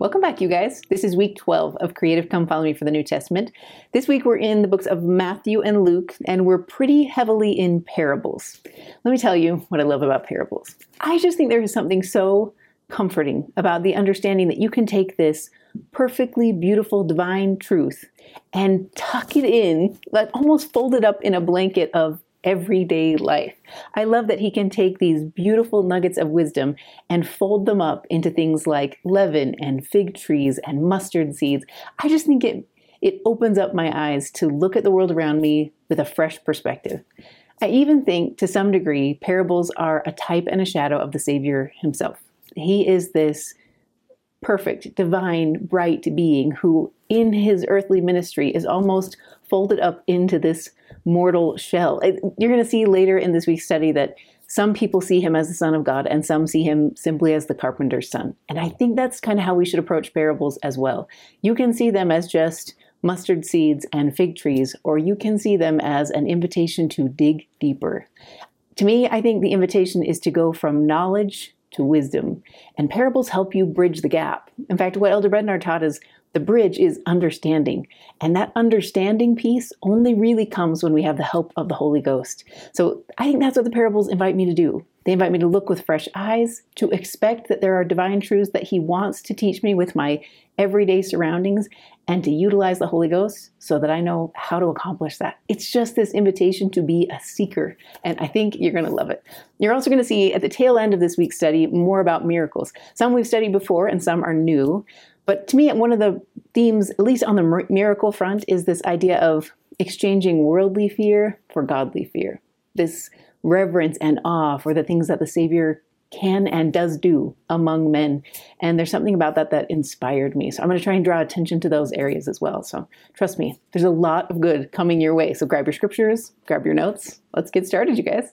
Welcome back, you guys. This is week 12 of Creative Come Follow Me for the New Testament. This week we're in the books of Matthew and Luke, and we're pretty heavily in parables. Let me tell you what I love about parables. I just think there is something so comforting about the understanding that you can take this perfectly beautiful divine truth and tuck it in, like almost fold it up in a blanket of everyday life. I love that he can take these beautiful nuggets of wisdom and fold them up into things like leaven and fig trees and mustard seeds. I just think it it opens up my eyes to look at the world around me with a fresh perspective. I even think to some degree parables are a type and a shadow of the Savior himself. He is this perfect, divine, bright being who in his earthly ministry is almost folded up into this mortal shell. You're going to see later in this week's study that some people see him as the Son of God and some see him simply as the carpenter's son. And I think that's kind of how we should approach parables as well. You can see them as just mustard seeds and fig trees, or you can see them as an invitation to dig deeper. To me, I think the invitation is to go from knowledge to wisdom, and parables help you bridge the gap. In fact, what Elder Bednar taught is the bridge is understanding. And that understanding piece only really comes when we have the help of the Holy Ghost. So I think that's what the parables invite me to do. They invite me to look with fresh eyes, to expect that there are divine truths that He wants to teach me with my everyday surroundings, and to utilize the Holy Ghost so that I know how to accomplish that. It's just this invitation to be a seeker, and I think you're going to love it. You're also going to see at the tail end of this week's study more about miracles. Some we've studied before, and some are new. But to me, one of the themes, at least on the miracle front, is this idea of exchanging worldly fear for godly fear. This reverence and awe for the things that the Savior can and does do among men. And there's something about that that inspired me. So I'm going to try and draw attention to those areas as well. So trust me, there's a lot of good coming your way. So grab your scriptures, grab your notes. Let's get started, you guys.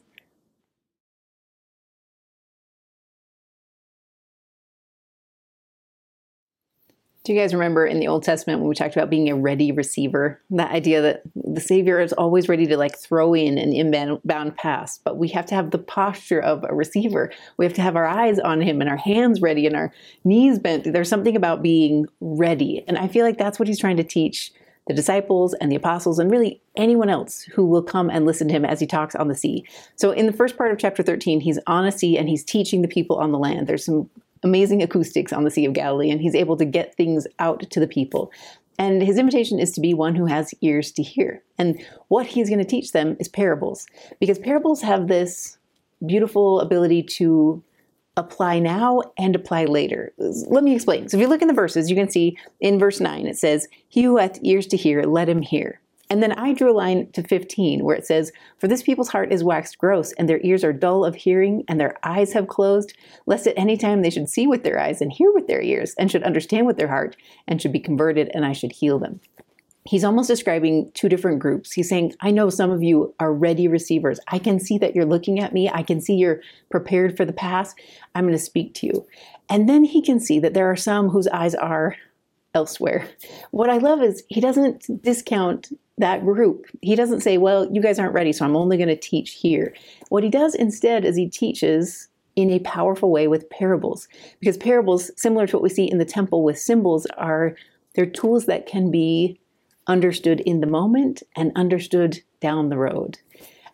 Do you guys remember in the Old Testament when we talked about being a ready receiver? That idea that the Savior is always ready to like throw in an inbound pass, but we have to have the posture of a receiver. We have to have our eyes on Him and our hands ready and our knees bent. There's something about being ready. And I feel like that's what He's trying to teach the disciples and the apostles and really anyone else who will come and listen to him as he talks on the sea. So in the first part of chapter 13, he's on a sea and he's teaching the people on the land. There's some amazing acoustics on the Sea of Galilee, and he's able to get things out to the people. And his invitation is to be one who has ears to hear. And what he's going to teach them is parables, because parables have this beautiful ability to apply now and apply later. Let me explain. So if you look in the verses, you can see in verse 9 it says, He who hath ears to hear, let him hear. And then I drew a line to 15 where it says, For this people's heart is waxed gross, and their ears are dull of hearing, and their eyes have closed, lest at any time they should see with their eyes and hear with their ears, and should understand with their heart, and should be converted, and I should heal them. He's almost describing two different groups. He's saying, I know some of you are ready receivers. I can see that you're looking at me. I can see you're prepared for the pass. I'm going to speak to you. And then he can see that there are some whose eyes are elsewhere. What I love is he doesn't discount that group. He doesn't say, well, you guys aren't ready, so I'm only going to teach here. What he does instead is he teaches in a powerful way with parables. Because parables, similar to what we see in the temple with symbols, are they're tools that can be understood in the moment and understood down the road.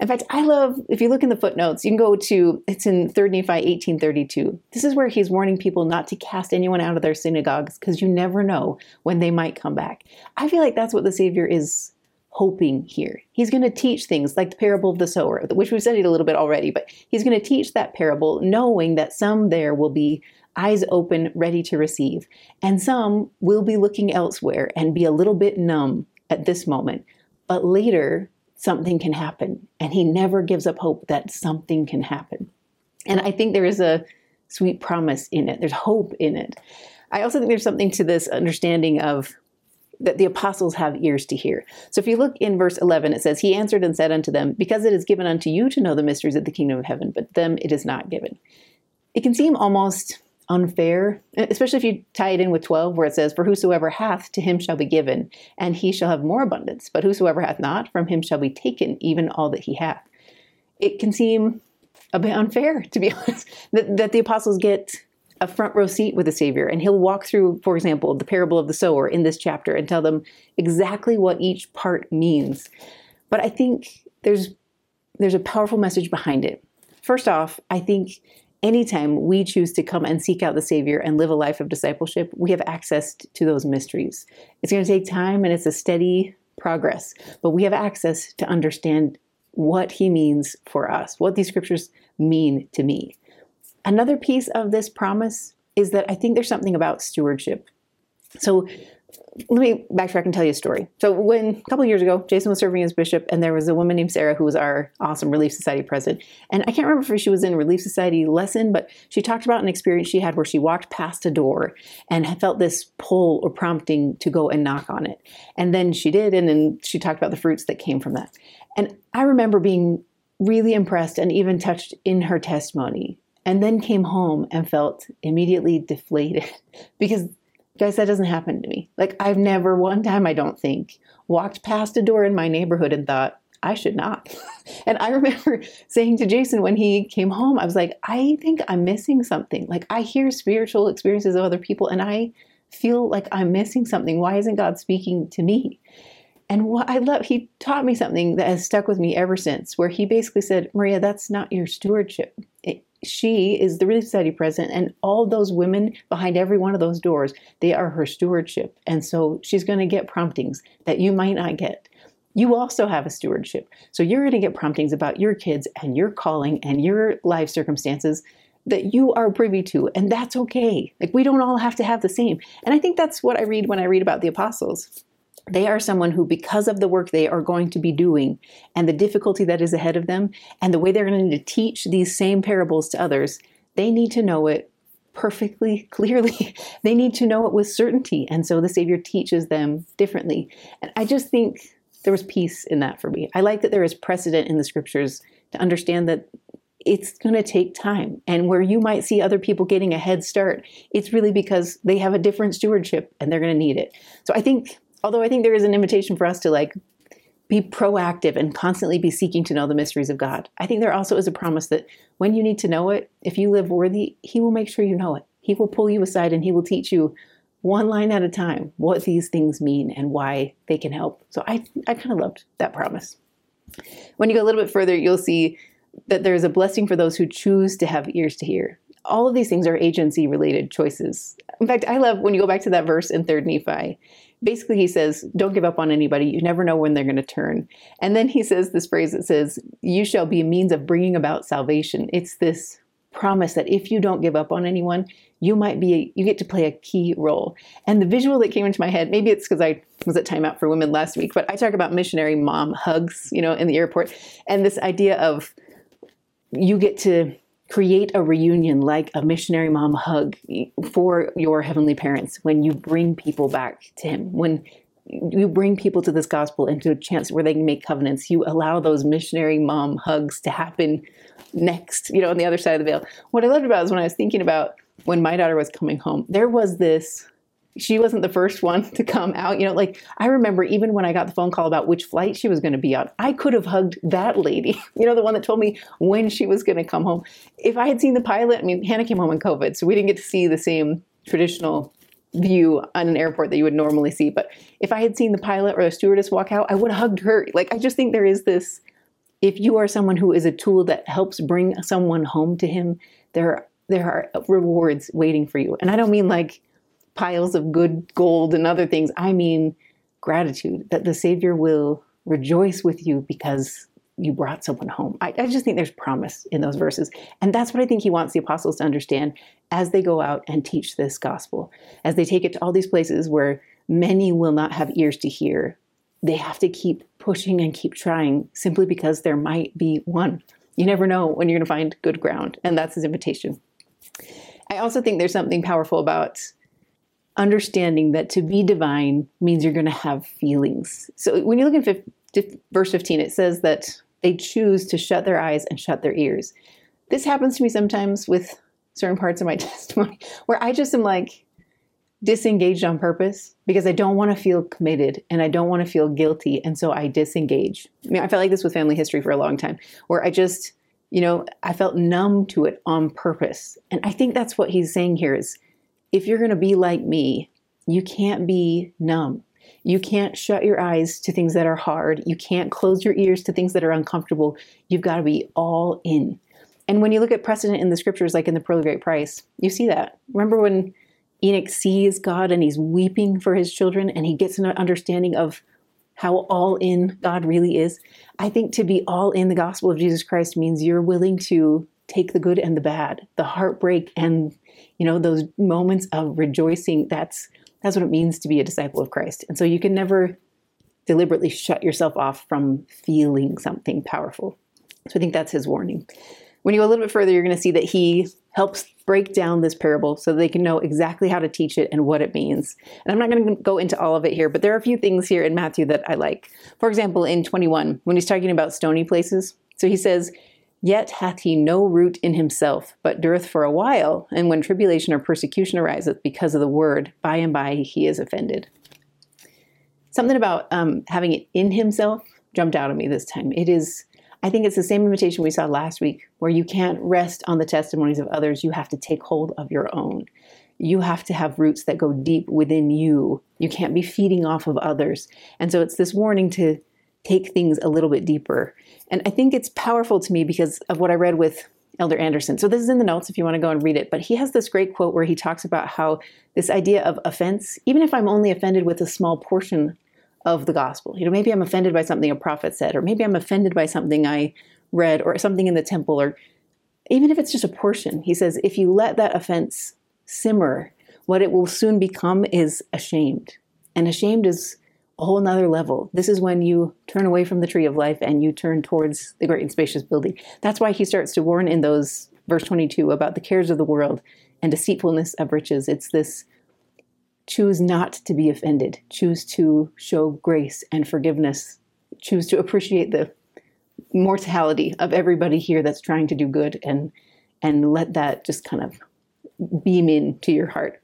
In fact, I love, if you look in the footnotes, you can go to, it's in 3 Nephi 1832. This is where he's warning people not to cast anyone out of their synagogues because you never know when they might come back. I feel like that's what the Savior is hoping here. He's going to teach things like the parable of the sower, which we've studied a little bit already, but he's going to teach that parable knowing that some there will be eyes open, ready to receive, and some will be looking elsewhere and be a little bit numb at this moment. But later, something can happen, and he never gives up hope that something can happen. And I think there is a sweet promise in it, there's hope in it. I also think there's something to this understanding of that the apostles have ears to hear. So if you look in verse 11, it says, He answered and said unto them, Because it is given unto you to know the mysteries of the kingdom of heaven, but them it is not given. It can seem almost unfair, especially if you tie it in with 12, where it says, For whosoever hath, to him shall be given, and he shall have more abundance. But whosoever hath not, from him shall be taken even all that he hath. It can seem a bit unfair, to be honest, that, that the apostles get a front row seat with the Savior, and he'll walk through, for example, the parable of the sower in this chapter and tell them exactly what each part means. But I think there's there's a powerful message behind it. First off, I think anytime we choose to come and seek out the Savior and live a life of discipleship, we have access to those mysteries. It's going to take time and it's a steady progress, but we have access to understand what He means for us, what these scriptures mean to me. Another piece of this promise is that I think there's something about stewardship. So let me backtrack and tell you a story. So when a couple years ago, Jason was serving as bishop, and there was a woman named Sarah who was our awesome Relief Society president. And I can't remember if she was in Relief Society lesson, but she talked about an experience she had where she walked past a door and felt this pull or prompting to go and knock on it. And then she did, and then she talked about the fruits that came from that. And I remember being really impressed and even touched in her testimony and then came home and felt immediately deflated because guys that doesn't happen to me. Like i've never one time i don't think walked past a door in my neighborhood and thought i should not. And i remember saying to jason when he came home i was like i think i'm missing something. Like i hear spiritual experiences of other people and i feel like i'm missing something. Why isn't god speaking to me? And what I love, he taught me something that has stuck with me ever since, where he basically said, Maria, that's not your stewardship. It, she is the Relief Society president, and all those women behind every one of those doors, they are her stewardship. And so she's going to get promptings that you might not get. You also have a stewardship. So you're going to get promptings about your kids and your calling and your life circumstances that you are privy to, and that's okay. Like we don't all have to have the same. And I think that's what I read when I read about the apostles they are someone who, because of the work they are going to be doing and the difficulty that is ahead of them, and the way they're going to need to teach these same parables to others, they need to know it perfectly clearly. they need to know it with certainty. And so the Savior teaches them differently. And I just think there was peace in that for me. I like that there is precedent in the scriptures to understand that it's going to take time. And where you might see other people getting a head start, it's really because they have a different stewardship and they're going to need it. So I think although I think there is an invitation for us to like be proactive and constantly be seeking to know the mysteries of God. I think there also is a promise that when you need to know it, if you live worthy, He will make sure you know it. He will pull you aside and He will teach you one line at a time what these things mean and why they can help. So I, I kind of loved that promise. When you go a little bit further, you'll see that there's a blessing for those who choose to have ears to hear. All of these things are agency related choices. In fact, I love when you go back to that verse in 3rd Nephi basically he says don't give up on anybody. You never know when they're going to turn. And then he says this phrase that says you shall be a means of bringing about salvation. It's this promise that if you don't give up on anyone you might be a, you get to play a key role. And the visual that came into my head maybe it's because i was at Time Out for women last week but i talk about missionary mom hugs you know in the airport. And this idea of you get to create a reunion like a missionary mom hug for your heavenly parents when you bring people back to him when you bring people to this gospel into a chance where they can make covenants you allow those missionary mom hugs to happen next you know on the other side of the veil. What i loved about is when i was thinking about when my daughter was coming home there was this she wasn't the first one to come out. You know, like I remember even when I got the phone call about which flight she was going to be on, I could have hugged that lady, you know, the one that told me when she was going to come home. If I had seen the pilot, I mean, Hannah came home in COVID, so we didn't get to see the same traditional view on an airport that you would normally see. But if I had seen the pilot or the stewardess walk out, I would have hugged her. Like, I just think there is this if you are someone who is a tool that helps bring someone home to him, there, there are rewards waiting for you. And I don't mean like, piles of good gold and other things. I mean gratitude that the Savior will rejoice with you because you brought someone home. I, I, just think there's promise in those verses. And that's what I think he wants the apostles to understand as they go out and teach this gospel, as they take it to all these places where many will not have ears to hear. They have to keep pushing and keep trying simply because there might be one. You never know when you're going to find good ground. And that's his invitation. I also think there's something powerful about understanding that to be divine means you're going to have feelings. So when you look at verse 15, it says that they choose to shut their eyes and shut their ears. This happens to me sometimes with certain parts of my testimony where I just am like disengaged on purpose because I don't want to feel committed and I don't want to feel guilty. And so I disengage. I mean, I felt like this with family history for a long time where I just You know, I felt numb to it on purpose. And I think that's what he's saying here is if you're going to be like me, you can't be numb. You can't shut your eyes to things that are hard. You can't close your ears to things that are uncomfortable. You've got to be all in. And when you look at precedent in the scriptures, like in the Pearl of Great Price, you see that. Remember when Enoch sees God and he's weeping for his children and he gets an understanding of how all in God really is? I think to be all in the gospel of Jesus Christ means you're willing to take the good and the bad, the heartbreak and you know those moments of rejoicing. That's that's what it means to be a disciple of Christ. And so you can never deliberately shut yourself off from feeling something powerful. So I think that's his warning. When you go a little bit further, you're going to see that he helps break down this parable so they can know exactly how to teach it and what it means. And I'm not going to go into all of it here, but there are a few things here in Matthew that I like. For example, in 21, when he's talking about stony places, so he says, Yet hath he no root in himself, but dureth for a while, and when tribulation or persecution ariseth because of the word, by and by he is offended. Something about um, having it in himself jumped out at me this time. It is, I think it's the same invitation we saw last week, where you can't rest on the testimonies of others, you have to take hold of your own. You have to have roots that go deep within you. You can't be feeding off of others. And so it's this warning to take things a little bit deeper. And I think it's powerful to me because of what I read with Elder Anderson. So this is in the notes if you want to go and read it. But he has this great quote where he talks about how this idea of offense, even if I'm only offended with a small portion of the gospel, you know, maybe I'm offended by something a prophet said, or maybe I'm offended by something I read, or something in the temple, or even if it's just a portion, he says, if you let that offense simmer, what it will soon become is ashamed. And ashamed is a whole nother level. This is when you turn away from the tree of life and you turn towards the great and spacious building. That's why he starts to warn in those verse 22 about the cares of the world and deceitfulness of riches. It's this choose not to be offended, choose to show grace and forgiveness, choose to appreciate the mortality of everybody here that's trying to do good and and let that just kind of beam into your heart.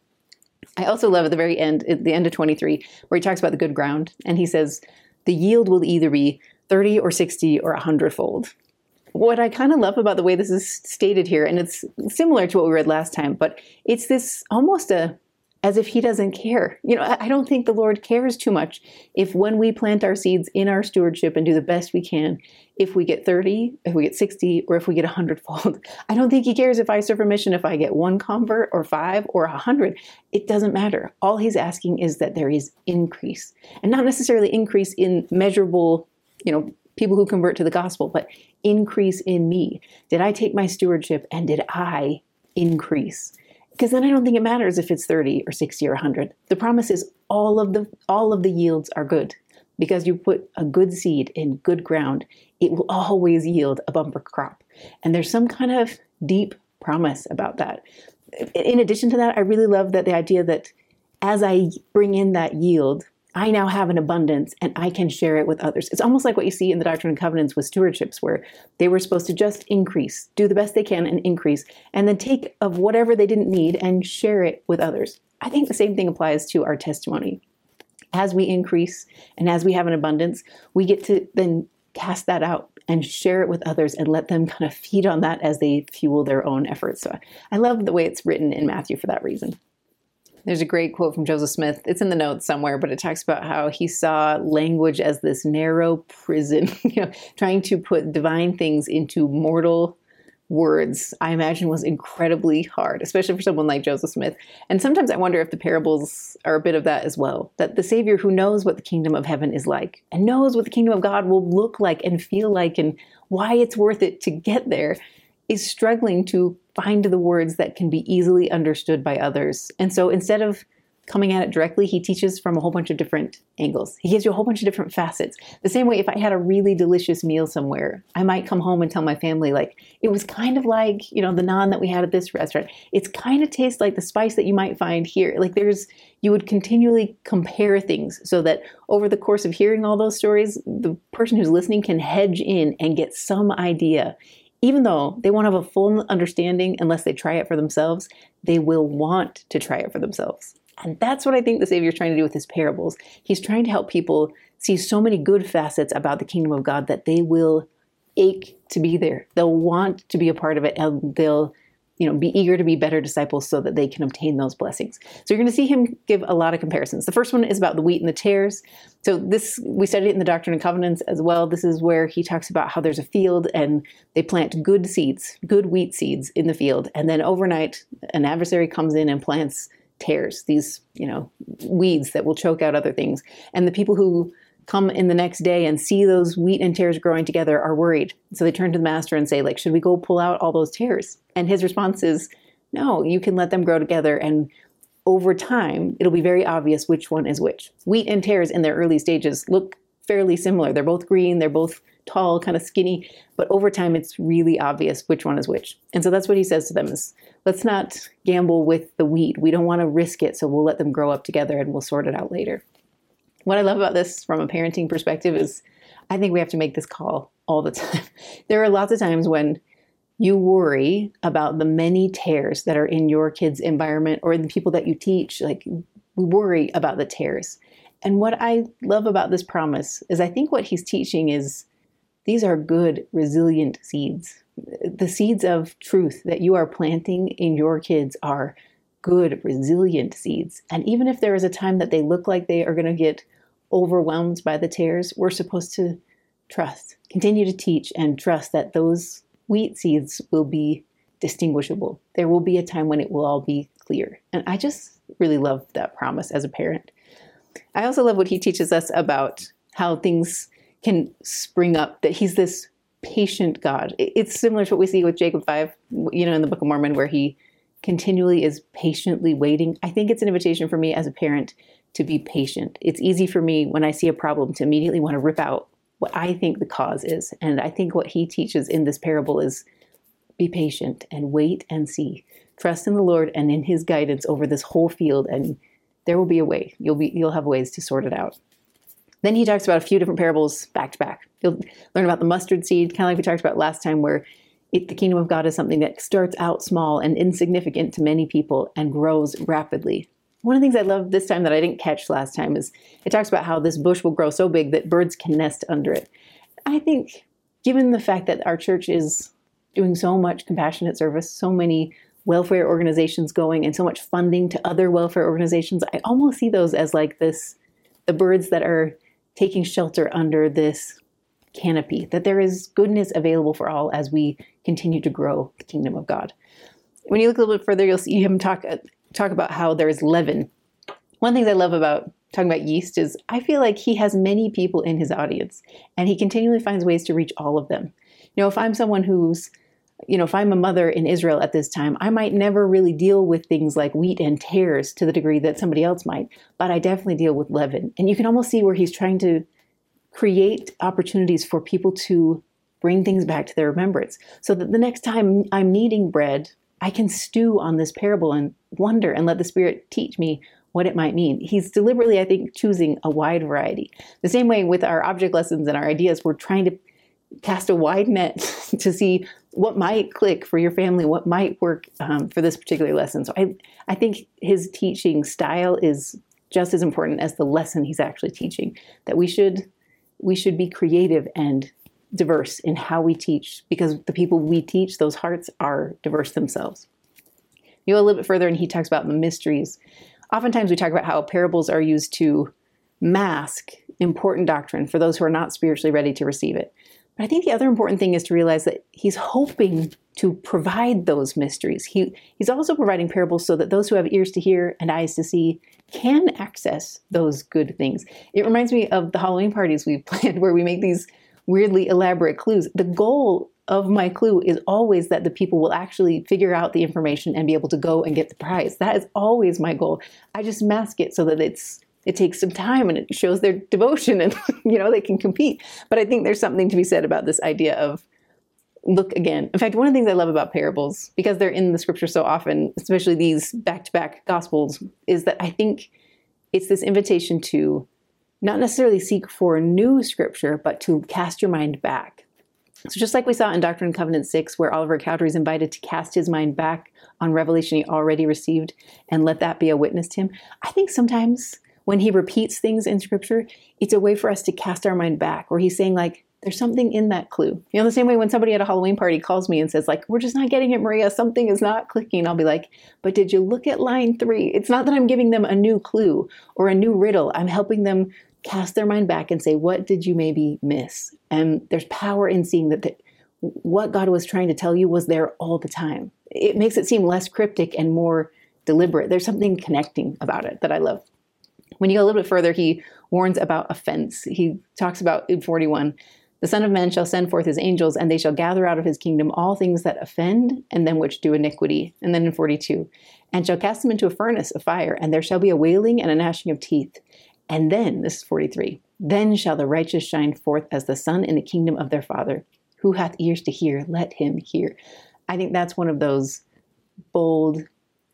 I also love at the very end, at the end of 23, where he talks about the good ground and he says, the yield will either be 30 or 60 or 100 fold. What I kind of love about the way this is stated here, and it's similar to what we read last time, but it's this almost a as if he doesn't care. You know, I don't think the Lord cares too much if when we plant our seeds in our stewardship and do the best we can, if we get 30, if we get 60, or if we get 100 fold. I don't think he cares if I serve a mission, if I get one convert or five or a 100. It doesn't matter. All he's asking is that there is increase and not necessarily increase in measurable, you know, people who convert to the gospel, but increase in me. Did I take my stewardship and did I increase? Because then I don't think it matters if it's 30 or 60 or 100. The promise is all of the all of the yields are good because you put a good seed in good ground, it will always yield a bumper crop. And there's some kind of deep promise about that. In addition to that, I really love that the idea that as I bring in that yield, I now have an abundance and I can share it with others. It's almost like what you see in the Doctrine and Covenants with stewardships, where they were supposed to just increase, do the best they can and increase, and then take of whatever they didn't need and share it with others. I think the same thing applies to our testimony. As we increase and as we have an abundance, we get to then cast that out and share it with others and let them kind of feed on that as they fuel their own efforts. So I love the way it's written in Matthew for that reason. There's a great quote from Joseph Smith. It's in the notes somewhere, but it talks about how he saw language as this narrow prison, you know, trying to put divine things into mortal words, I imagine was incredibly hard, especially for someone like Joseph Smith. And sometimes I wonder if the parables are a bit of that as well. That the Savior who knows what the kingdom of heaven is like and knows what the kingdom of God will look like and feel like and why it's worth it to get there is struggling to find the words that can be easily understood by others. And so instead of coming at it directly, he teaches from a whole bunch of different angles. He gives you a whole bunch of different facets. The same way, if I had a really delicious meal somewhere, I might come home and tell my family, like, it was kind of like, you know, the naan that we had at this restaurant. It's kind of tastes like the spice that you might find here. Like, there's, you would continually compare things so that over the course of hearing all those stories, the person who's listening can hedge in and get some idea even though they won't have a full understanding unless they try it for themselves, they will want to try it for themselves. And that's what I think the Savior is trying to do with his parables. He's trying to help people see so many good facets about the kingdom of God that they will ache to be there. They'll want to be a part of it and they'll you know, be eager to be better disciples so that they can obtain those blessings. So you're going to see him give a lot of comparisons. The first one is about the wheat and the tares. So this we studied it in the Doctrine and Covenants as well. This is where he talks about how there's a field and they plant good seeds, good wheat seeds in the field, and then overnight an adversary comes in and plants tares, these, you know, weeds that will choke out other things. And the people who come in the next day and see those wheat and tares growing together are worried. So they turn to the master and say, like, should we go pull out all those tares? And his response is, no, you can let them grow together and over time, it'll be very obvious which one is which. Wheat and tares in their early stages look fairly similar. They're both green, they're both tall, kind of skinny, but over time it's really obvious which one is which. And so that's what he says to them is let's not gamble with the wheat. We don't want to risk it, so we'll let them grow up together and we'll sort it out later what I love about this from a parenting perspective is I think we have to make this call all the time. there are lots of times when you worry about the many tares that are in your kid's environment or the people that you teach. Like, we worry about the tares. And what I love about this promise is I think what he's teaching is these are good, resilient seeds. The seeds of truth that you are planting in your kids are good, resilient seeds. And even if there is a time that they look like they are going to get overwhelmed by the tares, we're supposed to trust, continue to teach, and trust that those wheat seeds will be distinguishable. There will be a time when it will all be clear. And I just really love that promise as a parent. I also love what he teaches us about how things can spring up, that he's this patient God. It's similar to what we see with Jacob 5, you know, in the Book of Mormon, where he continually is patiently waiting. I think it's an invitation for me as a parent to be patient. It's easy for me when I see a problem to immediately want to rip out what I think the cause is. And I think what he teaches in this parable is be patient and wait and see. Trust in the Lord and in his guidance over this whole field and there will be a way. You'll be you'll have ways to sort it out. Then he talks about a few different parables back to back. You'll learn about the mustard seed, kind of like we talked about last time, where it, the kingdom of God is something that starts out small and insignificant to many people and grows rapidly. One of the things I love this time that I didn't catch last time is it talks about how this bush will grow so big that birds can nest under it. I think, given the fact that our church is doing so much compassionate service, so many welfare organizations going, and so much funding to other welfare organizations, I almost see those as like this the birds that are taking shelter under this canopy, that there is goodness available for all as we continue to grow the kingdom of God. When you look a little bit further, you'll see him talk uh, talk about how there is leaven. One things I love about talking about yeast is I feel like he has many people in his audience and he continually finds ways to reach all of them. You know, if I'm someone who's you know, if I'm a mother in Israel at this time, I might never really deal with things like wheat and tares to the degree that somebody else might, but I definitely deal with leaven. And you can almost see where he's trying to create opportunities for people to bring things back to their remembrance so that the next time I'm needing bread I can stew on this parable and wonder and let the Spirit teach me what it might mean. He's deliberately, I think, choosing a wide variety. The same way with our object lessons and our ideas, we're trying to cast a wide net to see what might click for your family, what might work um, for this particular lesson. So I, I think his teaching style is just as important as the lesson he's actually teaching. That we should we should be creative and diverse in how we teach because the people we teach, those hearts are diverse themselves. You go a little bit further, and he talks about the mysteries. Oftentimes, we talk about how parables are used to mask important doctrine for those who are not spiritually ready to receive it. But I think the other important thing is to realize that he's hoping to provide those mysteries. He, he's also providing parables so that those who have ears to hear and eyes to see can access those good things. It reminds me of the Halloween parties we've planned where we make these weirdly elaborate clues. The goal of my clue is always that the people will actually figure out the information and be able to go and get the prize. That is always my goal. I just mask it so that it's it takes some time and it shows their devotion and you know they can compete. But I think there's something to be said about this idea of look again. In fact, one of the things I love about parables because they're in the scripture so often, especially these back-to-back gospels, is that I think it's this invitation to not necessarily seek for new scripture, but to cast your mind back. So, just like we saw in Doctrine and Covenant 6, where Oliver Cowdery is invited to cast his mind back on revelation he already received and let that be a witness to him, I think sometimes when he repeats things in scripture, it's a way for us to cast our mind back, where he's saying, like, there's something in that clue. You know, the same way when somebody at a Halloween party calls me and says, like, we're just not getting it, Maria, something is not clicking. I'll be like, but did you look at line three? It's not that I'm giving them a new clue or a new riddle. I'm helping them cast their mind back and say, what did you maybe miss? And there's power in seeing that the, what God was trying to tell you was there all the time. It makes it seem less cryptic and more deliberate. There's something connecting about it that I love. When you go a little bit further, he warns about offense. He talks about in 41 the Son of Man shall send forth his angels, and they shall gather out of his kingdom all things that offend, and them which do iniquity. And then in 42, and shall cast them into a furnace of fire, and there shall be a wailing and a gnashing of teeth. And then, this is 43, then shall the righteous shine forth as the sun in the kingdom of their Father. Who hath ears to hear, let him hear. I think that's one of those bold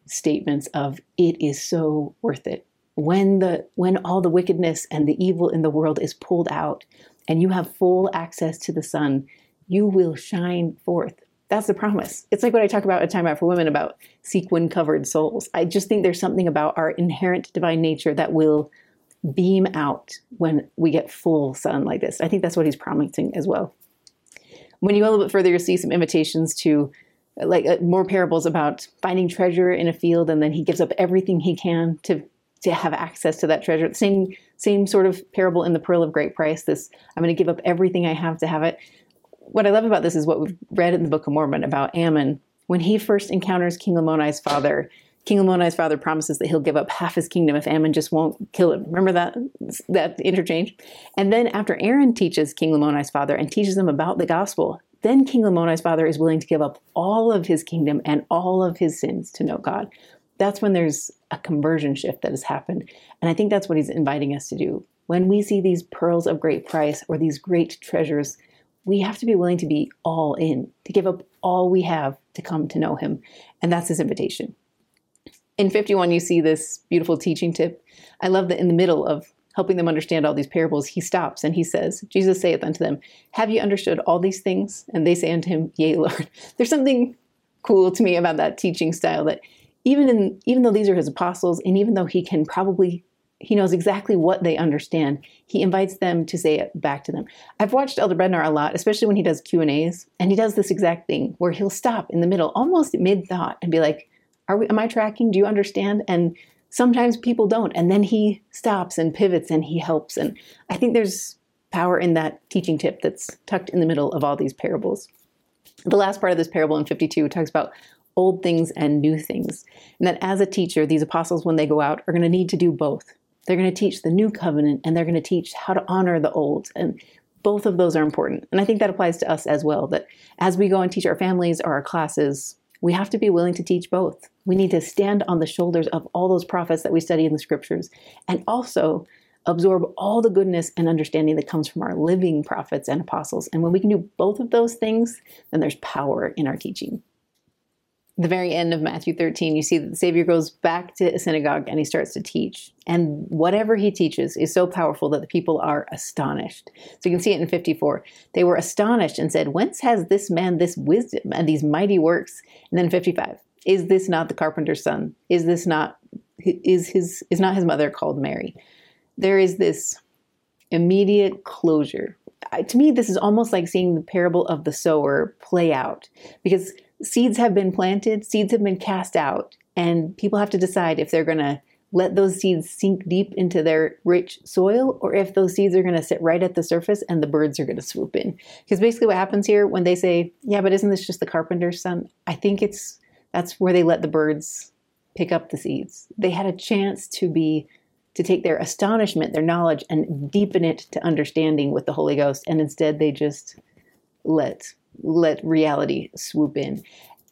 statements of it is so worth it. When the when all the wickedness and the evil in the world is pulled out, and you have full access to the sun, you will shine forth. That's the promise. It's like what I talk about at Time Out for Women about sequin covered souls. I just think there's something about our inherent divine nature that will beam out when we get full sun like this. I think that's what he's promising as well. When you go a little bit further, you'll see some invitations to like uh, more parables about finding treasure in a field, and then he gives up everything he can to to have access to that treasure. The same same sort of parable in the pearl of great price. This I'm going to give up everything I have to have it. What I love about this is what we've read in the Book of Mormon about Ammon when he first encounters King Lamoni's father. King Lamoni's father promises that he'll give up half his kingdom if Ammon just won't kill him. Remember that that interchange? And then after Aaron teaches King Lamoni's father and teaches them about the gospel, then King Lamoni's father is willing to give up all of his kingdom and all of his sins to know God that's when there's a conversion shift that has happened. And I think that's what he's inviting us to do. When we see these pearls of great price or these great treasures, we have to be willing to be all in, to give up all we have to come to know him. And that's his invitation. In 51, you see this beautiful teaching tip. I love that in the middle of helping them understand all these parables, he stops and he says, Jesus saith unto them, Have you understood all these things? And they say unto him, Yea, Lord. There's something cool to me about that teaching style that even in even though these are his apostles and even though he can probably he knows exactly what they understand he invites them to say it back to them i've watched elder bednar a lot especially when he does q and a's and he does this exact thing where he'll stop in the middle almost mid-thought and be like are we am i tracking do you understand and sometimes people don't and then he stops and pivots and he helps and i think there's power in that teaching tip that's tucked in the middle of all these parables the last part of this parable in 52 talks about old things and new things. And that as a teacher, these apostles, when they go out, are going to need to do both. They're going to teach the new covenant and they're going to teach how to honor the old. And both of those are important. And I think that applies to us as well that as we go and teach our families or our classes, we have to be willing to teach both. We need to stand on the shoulders of all those prophets that we study in the scriptures and also absorb all the goodness and understanding that comes from our living prophets and apostles. And when we can do both of those things, then there's power in our teaching the very end of Matthew 13, you see that the Savior goes back to a synagogue and he starts to teach. And whatever he teaches is so powerful that the people are astonished. So you can see it in 54. They were astonished and said, Whence has this man this wisdom and these mighty works? And then 55, Is this not the carpenter's son? Is this not is his is not his mother called Mary? There is this immediate closure. To me, this is almost like seeing the parable of the sower play out because seeds have been planted, seeds have been cast out, and people have to decide if they're going to let those seeds sink deep into their rich soil or if those seeds are going to sit right at the surface and the birds are going to swoop in. Because basically what happens here when they say, "Yeah, but isn't this just the carpenter's son?" I think it's that's where they let the birds pick up the seeds. They had a chance to be to take their astonishment, their knowledge and deepen it to understanding with the Holy Ghost and instead they just let let reality swoop in.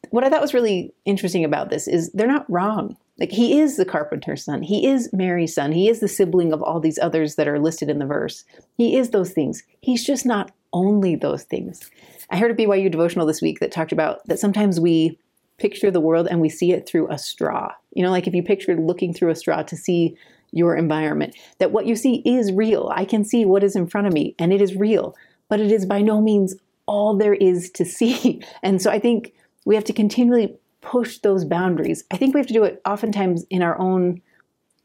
What I thought was really interesting about this is they're not wrong. Like he is the carpenter's son. He is Mary's son. He is the sibling of all these others that are listed in the verse. He is those things. He's just not only those things. I heard a BYU devotional this week that talked about that sometimes we picture the world and we see it through a straw. You know, like if you picture looking through a straw to see your environment, that what you see is real. I can see what is in front of me and it is real, but it is by no means all there is to see. And so I think we have to continually push those boundaries. I think we have to do it oftentimes in our own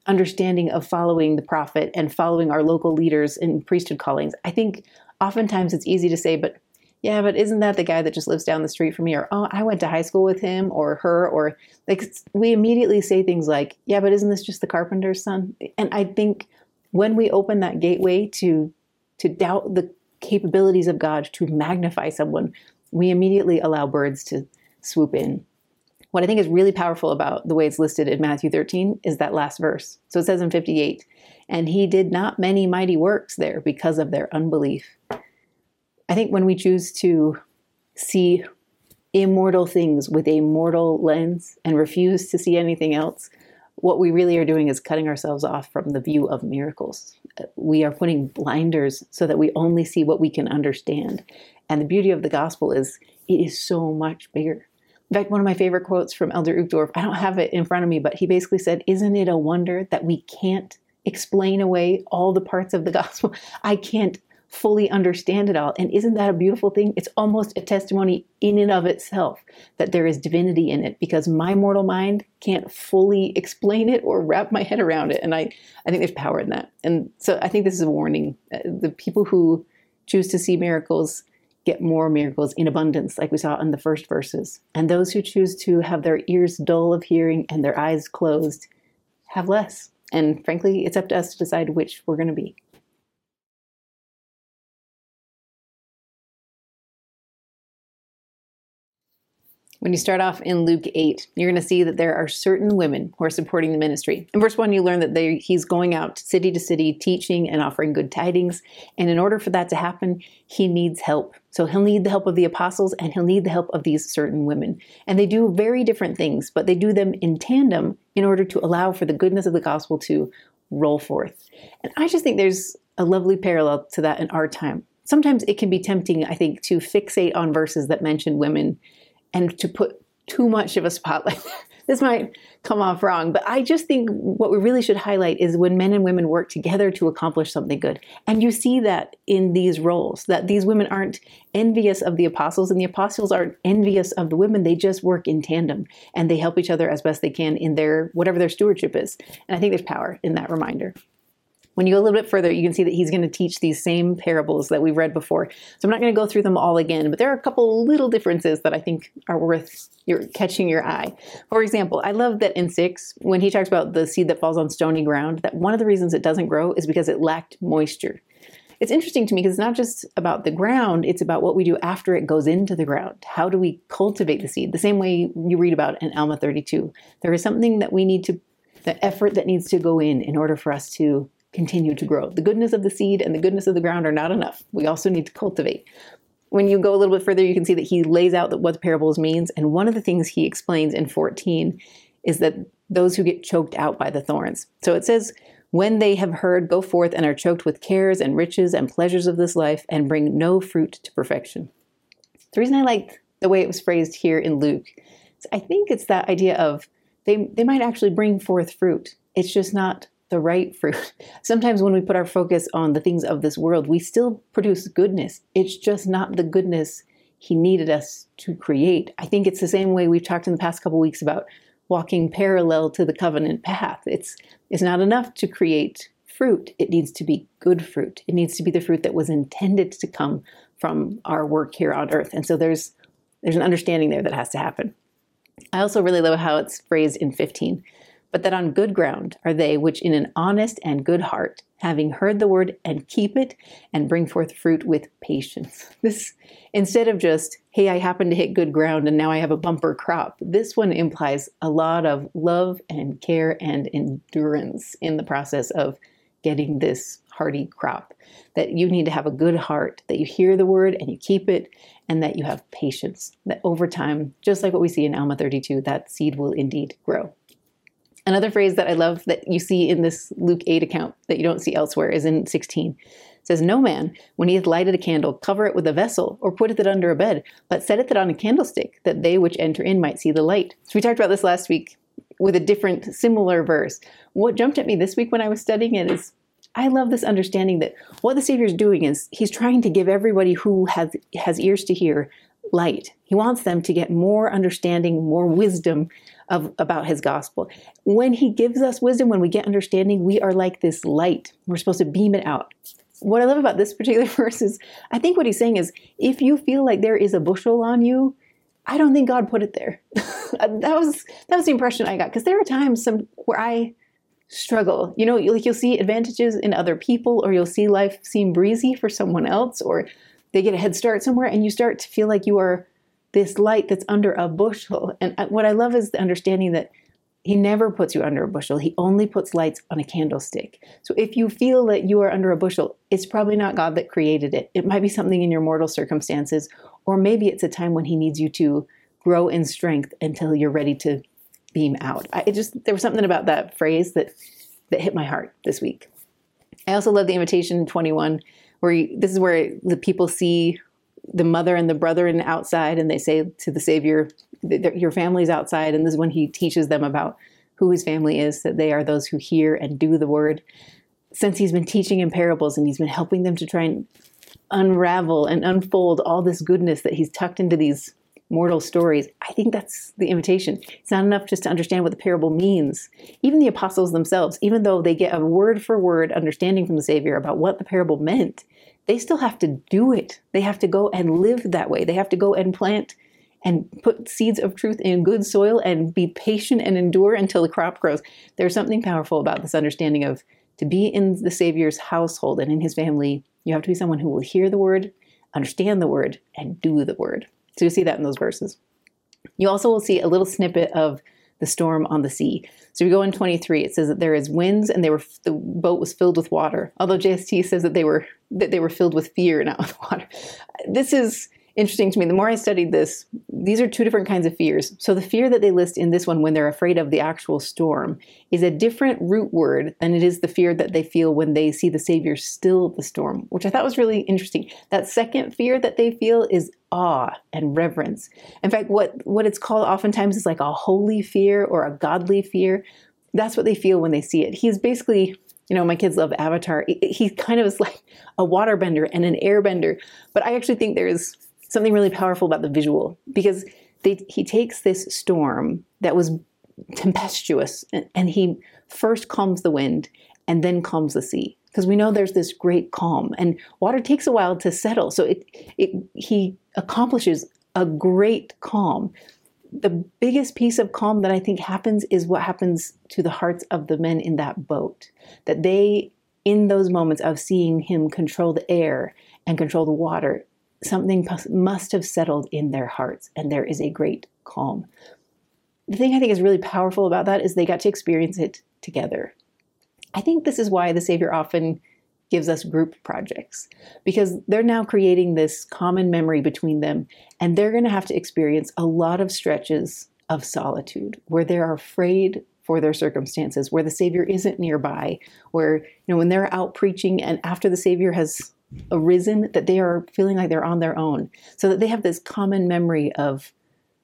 understanding of following the prophet and following our local leaders in priesthood callings. I think oftentimes it's easy to say, but yeah, but isn't that the guy that just lives down the street from me? Or, oh, I went to high school with him or her. Or like we immediately say things like, yeah, but isn't this just the carpenter's son? And I think when we open that gateway to to doubt the capabilities of God to magnify someone, we immediately allow birds to swoop in. What I think is really powerful about the way it's listed in Matthew 13 is that last verse. So it says in 58, and he did not many mighty works there because of their unbelief. I think when we choose to see immortal things with a mortal lens and refuse to see anything else, what we really are doing is cutting ourselves off from the view of miracles. We are putting blinders so that we only see what we can understand. And the beauty of the gospel is it is so much bigger. In fact, one of my favorite quotes from Elder Uchtdorf, I don't have it in front of me, but he basically said, Isn't it a wonder that we can't explain away all the parts of the gospel? I can't fully understand it all. And isn't that a beautiful thing? It's almost a testimony in and of itself that there is divinity in it because my mortal mind can't fully explain it or wrap my head around it. And I, I think there's power in that. And so I think this is a warning. Uh, the people who choose to see miracles get more miracles in abundance, like we saw in the first verses. And those who choose to have their ears dull of hearing and their eyes closed have less. And frankly, it's up to us to decide which we're going to be. When you start off in Luke 8, you're going to see that there are certain women who are supporting the ministry. In verse 1, you learn that they, he's going out city to city teaching and offering good tidings. And in order for that to happen, he needs help. So he'll need the help of the apostles and he'll need the help of these certain women. And they do very different things, but they do them in tandem in order to allow for the goodness of the gospel to roll forth. And I just think there's a lovely parallel to that in our time. Sometimes it can be tempting, I think, to fixate on verses that mention women and to put too much of a spotlight. this might come off wrong, but I just think what we really should highlight is when men and women work together to accomplish something good. And you see that in these roles, that these women aren't envious of the apostles and the apostles aren't envious of the women. They just work in tandem and they help each other as best they can in their whatever their stewardship is. And I think there's power in that reminder. When you go a little bit further, you can see that he's going to teach these same parables that we've read before. So I'm not going to go through them all again, but there are a couple little differences that I think are worth your catching your eye. For example, I love that in six, when he talks about the seed that falls on stony ground, that one of the reasons it doesn't grow is because it lacked moisture. It's interesting to me because it's not just about the ground, it's about what we do after it goes into the ground. How do we cultivate the seed? The same way you read about in Alma 32. There is something that we need to, the effort that needs to go in in order for us to continue to grow. The goodness of the seed and the goodness of the ground are not enough. We also need to cultivate. When you go a little bit further, you can see that he lays out what the parables means. And one of the things he explains in 14 is that those who get choked out by the thorns. So it says, when they have heard, go forth and are choked with cares and riches and pleasures of this life and bring no fruit to perfection. The reason I like the way it was phrased here in Luke is I think it's that idea of they, they might actually bring forth fruit. It's just not the right fruit. Sometimes when we put our focus on the things of this world, we still produce goodness. It's just not the goodness he needed us to create. I think it's the same way we've talked in the past couple weeks about walking parallel to the covenant path. It's it's not enough to create fruit. It needs to be good fruit. It needs to be the fruit that was intended to come from our work here on earth. And so there's there's an understanding there that has to happen. I also really love how it's phrased in 15 but that on good ground are they which in an honest and good heart, having heard the word and keep it and bring forth fruit with patience. This, instead of just, hey, I happen to hit good ground and now I have a bumper crop, this one implies a lot of love and care and endurance in the process of getting this hearty crop. That you need to have a good heart, that you hear the word and you keep it, and that you have patience. That over time, just like what we see in Alma 32, that seed will indeed grow. Another phrase that I love that you see in this Luke 8 account that you don't see elsewhere is in 16. It says, No man, when he hath lighted a candle, cover it with a vessel, or putteth it under a bed, but setteth it on a candlestick, that they which enter in might see the light. So we talked about this last week with a different, similar verse. What jumped at me this week when I was studying it is I love this understanding that what the Savior is doing is he's trying to give everybody who has has ears to hear light. He wants them to get more understanding, more wisdom of about his gospel. When he gives us wisdom, when we get understanding, we are like this light. We're supposed to beam it out. what I love about this particular verse is I think what he's saying is if you feel like there is a bushel on you, I don't think God put it there. Uh, that was that was the impression I got because there are times some where I struggle. You know, like you'll see advantages in other people, or you'll see life seem breezy for someone else, or they get a head start somewhere, and you start to feel like you are this light that's under a bushel. And what I love is the understanding that he never puts you under a bushel. He only puts lights on a candlestick. So if you feel that you are under a bushel, it's probably not God that created it. It might be something in your mortal circumstances, or maybe it's a time when he needs you to grow in strength until you're ready to beam out. I, just there was something about that phrase that that hit my heart this week. I also love the invitation 21 where you, this is where the people see the mother and the brother in outside and they say to the savior your family's outside and this is when he teaches them about who his family is that they are those who hear and do the word since he's been teaching in parables and he's been helping them to try and unravel and unfold all this goodness that he's tucked into these mortal stories. I think that's the invitation. It's not enough just to understand what the parable means. Even the apostles themselves, even though they get a word for word understanding from the Savior about what the parable meant, they still have to do it. They have to go and live that way. They have to go and plant and put seeds of truth in good soil and be patient and endure until the crop grows. There's something powerful about this understanding of to be in the Savior's household and in his family, you have to be someone who will hear the word, understand the word, and do the word. So you see that in those verses. You also will see a little snippet of the storm on the sea. So we go in 23, it says that there is winds and they were the boat was filled with water. Although JST says that they were that they were filled with fear, not with water. This is interesting to me. The more I studied this, these are two different kinds of fears. So the fear that they list in this one when they're afraid of the actual storm is a different root word than it is the fear that they feel when they see the Savior still the storm, which I thought was really interesting. That second fear that they feel is awe and reverence. In fact, what, what it's called oftentimes is like a holy fear or a godly fear. That's what they feel when they see it. He's basically you know, my kids love Avatar. He kind of is like a waterbender and an airbender. But I actually think there's something really powerful about the visual because they, he takes this storm that was tempestuous and, and he first calms the wind and then calms the sea because we know there's this great calm and water takes a while to settle. So it, it he accomplishes a great calm. The biggest piece of calm that i think happens is what happens to the hearts of the men in that boat that they in those moments of seeing him control the air and control the water something must have settled in their hearts, and there is a great calm. The thing I think is really powerful about that is they got to experience it together. I think this is why the Savior often gives us group projects because they're now creating this common memory between them, and they're going to have to experience a lot of stretches of solitude where they're afraid for their circumstances, where the Savior isn't nearby, where, you know, when they're out preaching and after the Savior has arisen that they are feeling like they're on their own so that they have this common memory of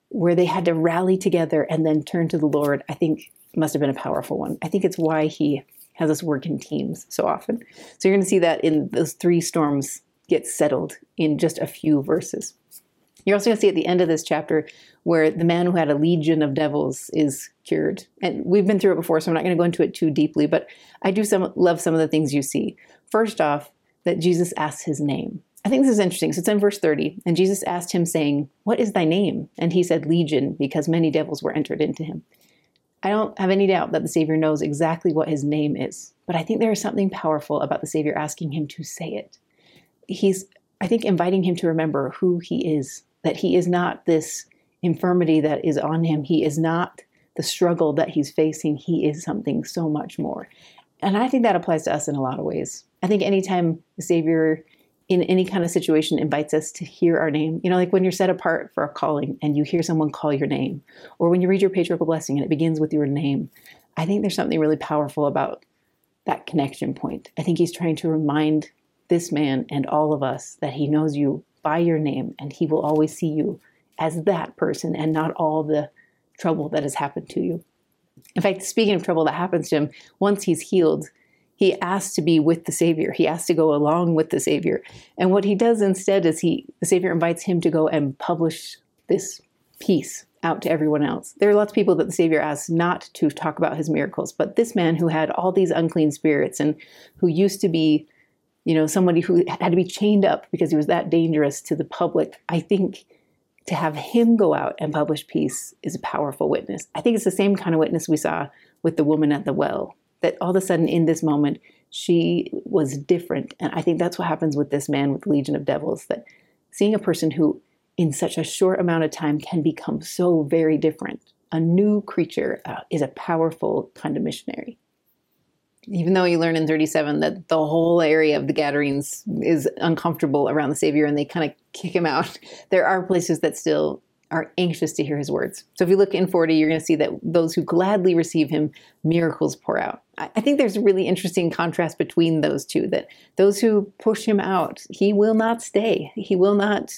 where they had to rally together and then turn to the lord i think must have been a powerful one i think it's why he has us work in teams so often so you're going to see that in those three storms get settled in just a few verses you're also going to see at the end of this chapter where the man who had a legion of devils is cured. And we've been through it before, so I'm not going to go into it too deeply, but I do some, love some of the things you see. First off, that Jesus asks his name. I think this is interesting. So it's in verse 30. And Jesus asked him, saying, What is thy name? And he said, Legion, because many devils were entered into him. I don't have any doubt that the Savior knows exactly what his name is, but I think there is something powerful about the Savior asking him to say it. He's, I think, inviting him to remember who he is, that he is not this infirmity that is on him. He is not the struggle that he's facing. He is something so much more. And I think that applies to us in a lot of ways. I think anytime the Savior in any kind of situation invites us to hear our name, you know, like when you're set apart for a calling and you hear someone call your name, or when you read your patriarchal blessing and it begins with your name, I think there's something really powerful about that connection point. I think he's trying to remind this man and all of us that he knows you by your name and he will always see you as that person and not all the trouble that has happened to you. In fact, speaking of trouble that happens to him, once he's healed, he asks to be with the Savior. He asks to go along with the Savior. And what he does instead is he the Savior invites him to go and publish this peace out to everyone else. There are lots of people that the Savior asks not to talk about his miracles, but this man who had all these unclean spirits and who used to be you know, somebody who had to be chained up because he was that dangerous to the public. I think to have him go out and publish peace is a powerful witness. I think it's the same kind of witness we saw with the woman at the well, that all of a sudden in this moment, she was different. And I think that's what happens with this man with Legion of Devils, that seeing a person who in such a short amount of time can become so very different, a new creature, uh, is a powerful kind of missionary even though you learn in 37 that the whole area of the Gadarenes is uncomfortable around the Savior and they kind of kick him out, there are places that still are anxious to hear his words. So if you look in 40, you're going to see that those who gladly receive him, miracles pour out. I think there's a really interesting contrast between those two that those who push him out, he will not stay. He will not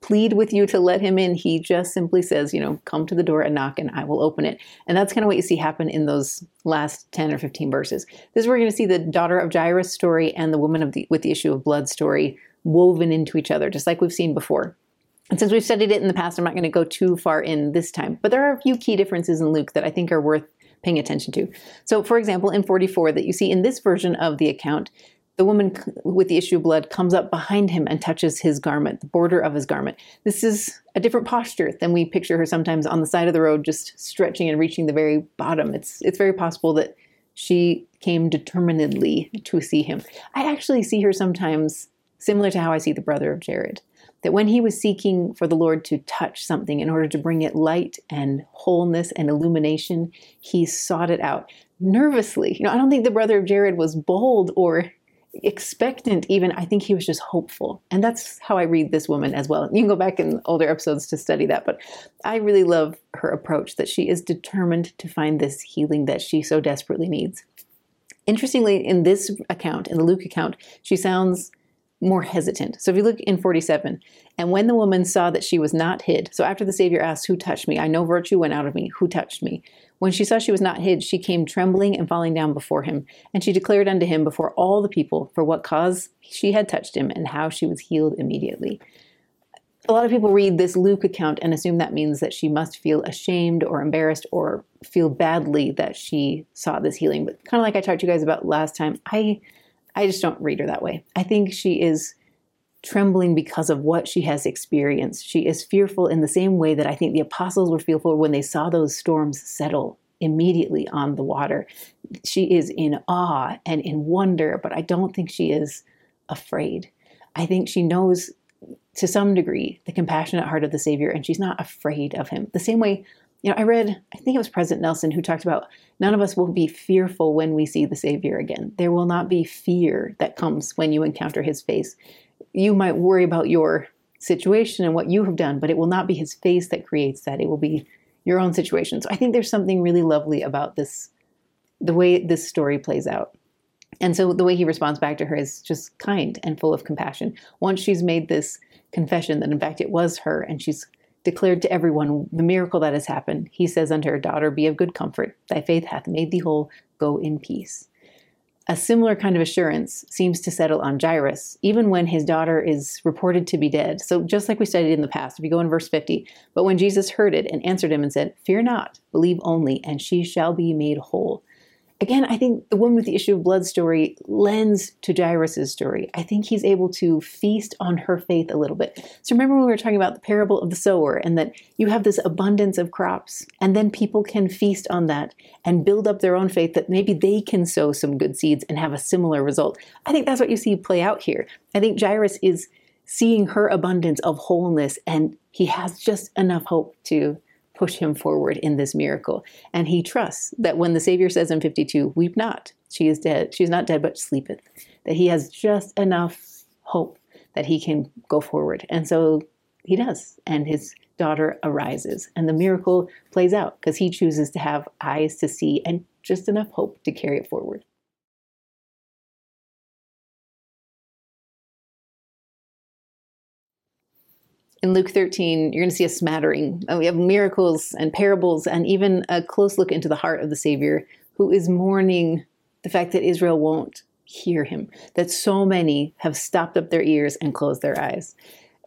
plead with you to let him in. He just simply says, you know, come to the door and knock and I will open it. And that's kind of what you see happen in those last 10 or 15 verses. This is where you're going to see the daughter of Jairus story and the woman of the, with the issue of blood story woven into each other, just like we've seen before. And since we've studied it in the past, I'm not going to go too far in this time. But there are a few key differences in Luke that I think are worth paying attention to. So, for example, in 44, that you see in this version of the account, the woman with the issue of blood comes up behind him and touches his garment, the border of his garment. This is a different posture than we picture her sometimes on the side of the road, just stretching and reaching the very bottom. It's it's very possible that she came determinedly to see him. I actually see her sometimes similar to how I see the brother of Jared. That when he was seeking for the Lord to touch something in order to bring it light and wholeness and illumination, he sought it out nervously. You know, I don't think the brother of Jared was bold or expectant even i think he was just hopeful and that's how i read this woman as well you can go back in older episodes to study that but i really love her approach that she is determined to find this healing that she so desperately needs interestingly in this account in the luke account she sounds more hesitant. So if you look in 47, and when the woman saw that she was not hid, so after the Savior asked, Who touched me? I know virtue went out of me. Who touched me? When she saw she was not hid, she came trembling and falling down before him. And she declared unto him before all the people for what cause she had touched him and how she was healed immediately. A lot of people read this Luke account and assume that means that she must feel ashamed or embarrassed or feel badly that she saw this healing. But kind of like I talked to you guys about last time, I I just don't read her that way. I think she is trembling because of what she has experienced. She is fearful in the same way that I think the apostles were fearful when they saw those storms settle immediately on the water. She is in awe and in wonder, but I don't think she is afraid. I think she knows to some degree the compassionate heart of the Savior and she's not afraid of him. The same way you know, I read, I think it was President Nelson who talked about none of us will be fearful when we see the Savior again. There will not be fear that comes when you encounter his face. You might worry about your situation and what you have done, but it will not be his face that creates that. It will be your own situation. So I think there's something really lovely about this, the way this story plays out. And so the way he responds back to her is just kind and full of compassion. Once she's made this confession that in fact it was her and she's declared to everyone the miracle that has happened, he says unto her daughter, Be of good comfort, thy faith hath made thee whole, go in peace. A similar kind of assurance seems to settle on Jairus, even when his daughter is reported to be dead. So, just like we studied in the past, if you go in verse 50, but when Jesus heard it and answered him and said, Fear not, believe only, and she shall be made whole again, I think the woman with the issue of blood story lends to Jairus' story. I think he's able to feast on her faith a little bit. So remember when we were talking about the parable of the sower and that you have this abundance of crops, and then people can feast on that and build up their own faith that maybe they can sow some good seeds and have a similar result. I think that's what you see play out here. I think Jairus is seeing her abundance of wholeness and he has just enough hope to push him forward in this miracle. And he trusts that when the Savior says in 52, Weep not, she is dead, she is not dead, but sleepeth, that he has just enough hope that he can go forward. And so he does. And his daughter arises. And the miracle plays out because he chooses to have eyes to see and just enough hope to carry it forward. In Luke 13, you're going to see a smattering. Uh, we have miracles and parables and even a close look into the heart of the Savior who is mourning the fact that Israel won't hear him, that so many have stopped up their ears and closed their eyes.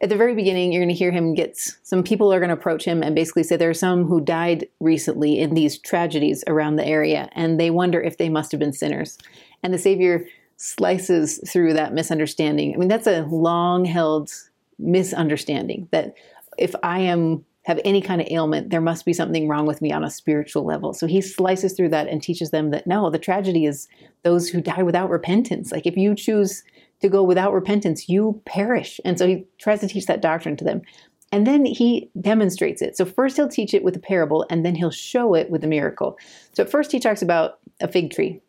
At the very beginning, you're going to hear him get some people are going to approach him and basically say there are some who died recently in these tragedies around the area, and they wonder if they must have been sinners. And the Savior slices through that misunderstanding. I mean, that's a long held misunderstanding that if I am have any kind of ailment, there must be something wrong with me on a spiritual level. So he slices through that and teaches them that no, the tragedy is those who die without repentance. Like if you choose to go without repentance, you perish. And so he tries to teach that doctrine to them. And then he demonstrates it. So first he'll teach it with a parable and then he'll show it with a miracle. So at first he talks about a fig tree.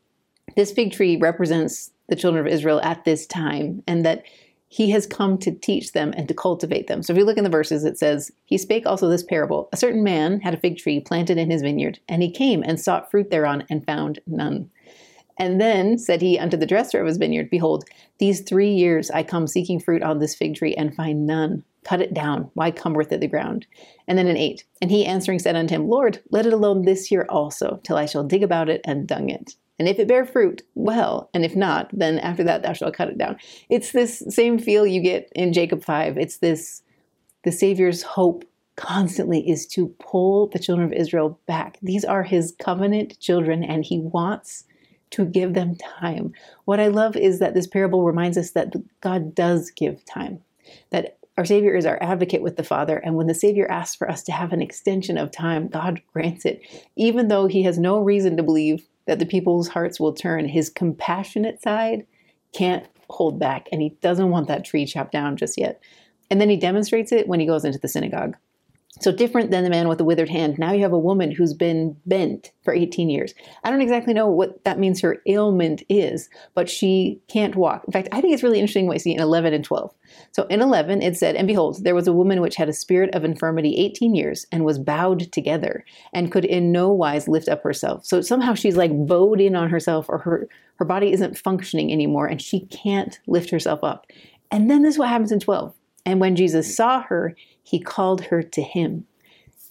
This fig tree represents the children of Israel at this time and that he has come to teach them and to cultivate them. So if you look in the verses, it says, He spake also this parable A certain man had a fig tree planted in his vineyard, and he came and sought fruit thereon and found none. And then said he unto the dresser of his vineyard, Behold, these three years I come seeking fruit on this fig tree and find none. Cut it down. Why cumbereth it the ground? And then in eight, and he answering said unto him, Lord, let it alone this year also, till I shall dig about it and dung it. And if it bear fruit, well, and if not, then after that thou shalt cut it down. It's this same feel you get in Jacob 5. It's this the Savior's hope constantly is to pull the children of Israel back. These are his covenant children, and he wants to give them time. What I love is that this parable reminds us that God does give time, that our Savior is our advocate with the Father, and when the Savior asks for us to have an extension of time, God grants it, even though he has no reason to believe that the people's hearts will turn. His compassionate side can't hold back, and he doesn't want that tree chopped down just yet. And then he demonstrates it when he goes into the synagogue. So different than the man with the withered hand. Now you have a woman who's been bent for 18 years. I don't exactly know what that means her ailment is, but she can't walk. In fact, I think it's really interesting what you see in 11 and 12. So in 11, it said, And behold, there was a woman which had a spirit of infirmity 18 years and was bowed together and could in no wise lift up herself. So somehow she's like bowed in on herself or her, her body isn't functioning anymore and she can't lift herself up. And then this is what happens in 12. And when Jesus saw her, he called her to him.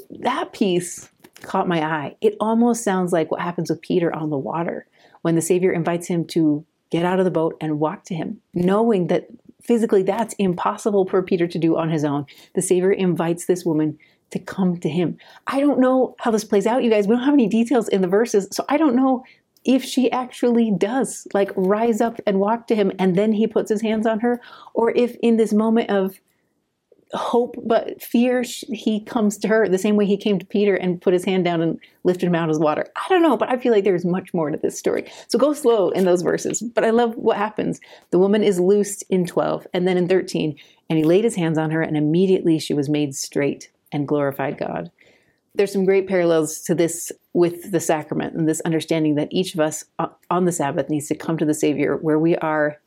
That piece caught my eye. It almost sounds like what happens with Peter on the water when the Savior invites him to get out of the boat and walk to him, knowing that physically that's impossible for Peter to do on his own. The Savior invites this woman to come to him. I don't know how this plays out, you guys. We don't have any details in the verses, so I don't know if she actually does like rise up and walk to him and then he puts his hands on her, or if in this moment of hope but fear he comes to her the same way he came to peter and put his hand down and lifted him out of the water. I don't know but i feel like there's much more to this story. So go slow in those verses. But i love what happens. The woman is loosed in 12 and then in 13 and he laid his hands on her and immediately she was made straight and glorified god. There's some great parallels to this with the sacrament and this understanding that each of us uh, on the sabbath needs to come to the savior where we are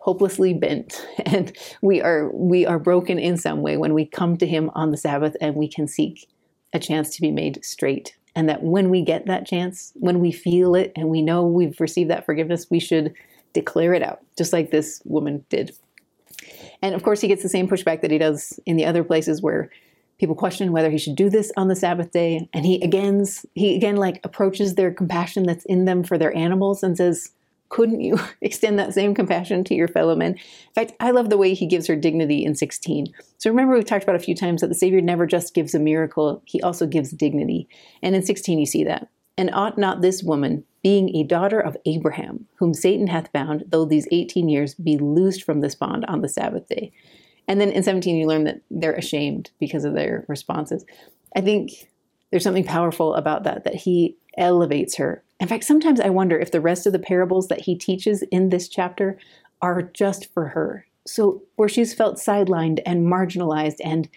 hopelessly bent. And we are we are broken in some way when we come to him on the sabbath and we can seek a chance to be made straight. And that when we get that chance when we feel it and we know we've received that forgiveness we should declare it out just like this woman did. And of course he gets the same pushback that he does in the other places where people question whether he should do this on the sabbath day. And he again he again like approaches their compassion that's in them for their animals and says couldn't you extend that same compassion to your fellow men? In fact, I love the way he gives her dignity in 16. So remember, we've talked about a few times that the Savior never just gives a miracle, he also gives dignity. And in 16, you see that. And ought not this woman, being a daughter of Abraham, whom Satan hath bound, though these 18 years, be loosed from this bond on the Sabbath day? And then in 17, you learn that they're ashamed because of their responses. I think there's something powerful about that, that he elevates her in fact, sometimes I wonder if the rest of the parables that he teaches in this chapter are just for her. So, where she's felt sidelined and marginalized and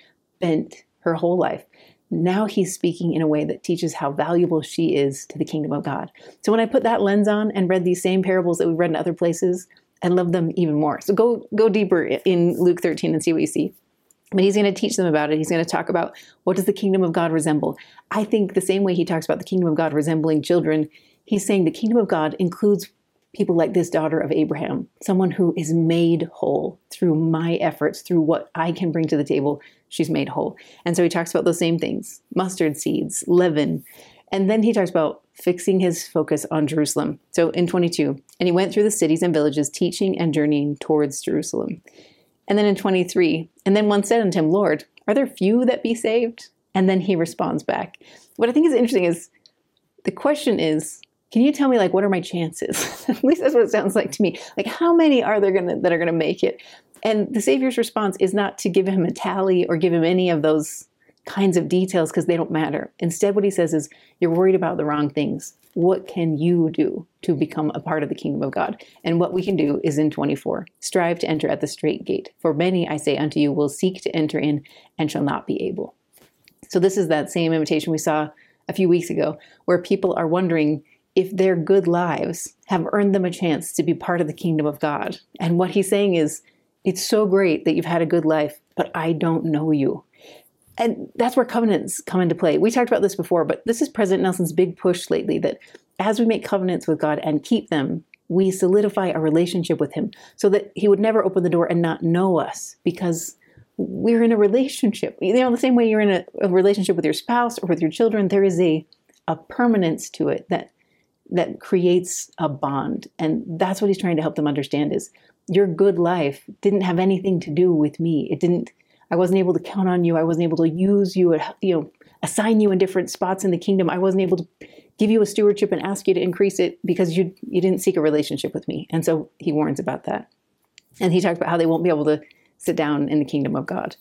bent her whole life, now he's speaking in a way that teaches how valuable she is to the kingdom of God. So, when I put that lens on and read these same parables that we've read in other places, I love them even more. So, go, go deeper in Luke 13 and see what you see but he's going to teach them about it. He's going to talk about what does the kingdom of God resemble. I think the same way he talks about the kingdom of God resembling children, He's saying the kingdom of God includes people like this daughter of Abraham, someone who is made whole through my efforts, through what I can bring to the table. She's made whole. And so he talks about those same things mustard seeds, leaven. And then he talks about fixing his focus on Jerusalem. So in 22, and he went through the cities and villages, teaching and journeying towards Jerusalem. And then in 23, and then one said unto him, Lord, are there few that be saved? And then he responds back. What I think is interesting is the question is can you tell me like what are my chances? At least that's what it sounds like to me. Like how many are there gonna that are gonna make it? And the Savior's response is not to give him a tally or give him any of those kinds of details because they don't matter. Instead, what he says is, You're worried about the wrong things. What can you do to become a part of the kingdom of God? And what we can do is in 24 strive to enter at the strait gate. For many, I say unto you, will seek to enter in and shall not be able. So, this is that same invitation we saw a few weeks ago, where people are wondering if their good lives have earned them a chance to be part of the kingdom of God. And what he's saying is, it's so great that you've had a good life, but I don't know you. And that's where covenants come into play. We talked about this before, but this is President Nelson's big push lately that as we make covenants with God and keep them, we solidify a relationship with Him so that He would never open the door and not know us because we're in a relationship. You know, the same way you're in a, a relationship with your spouse or with your children, there is a, a permanence to it that that creates a bond. And that's what he's trying to help them understand is your good life didn't have anything to do with me. It didn't I wasn't able to count on you. I wasn't able to use you, you know, assign you in different spots in the kingdom. I wasn't able to give you a stewardship and ask you to increase it because you you didn't seek a relationship with me. And so he warns about that. And he talks about how they won't be able to sit down in the kingdom of God.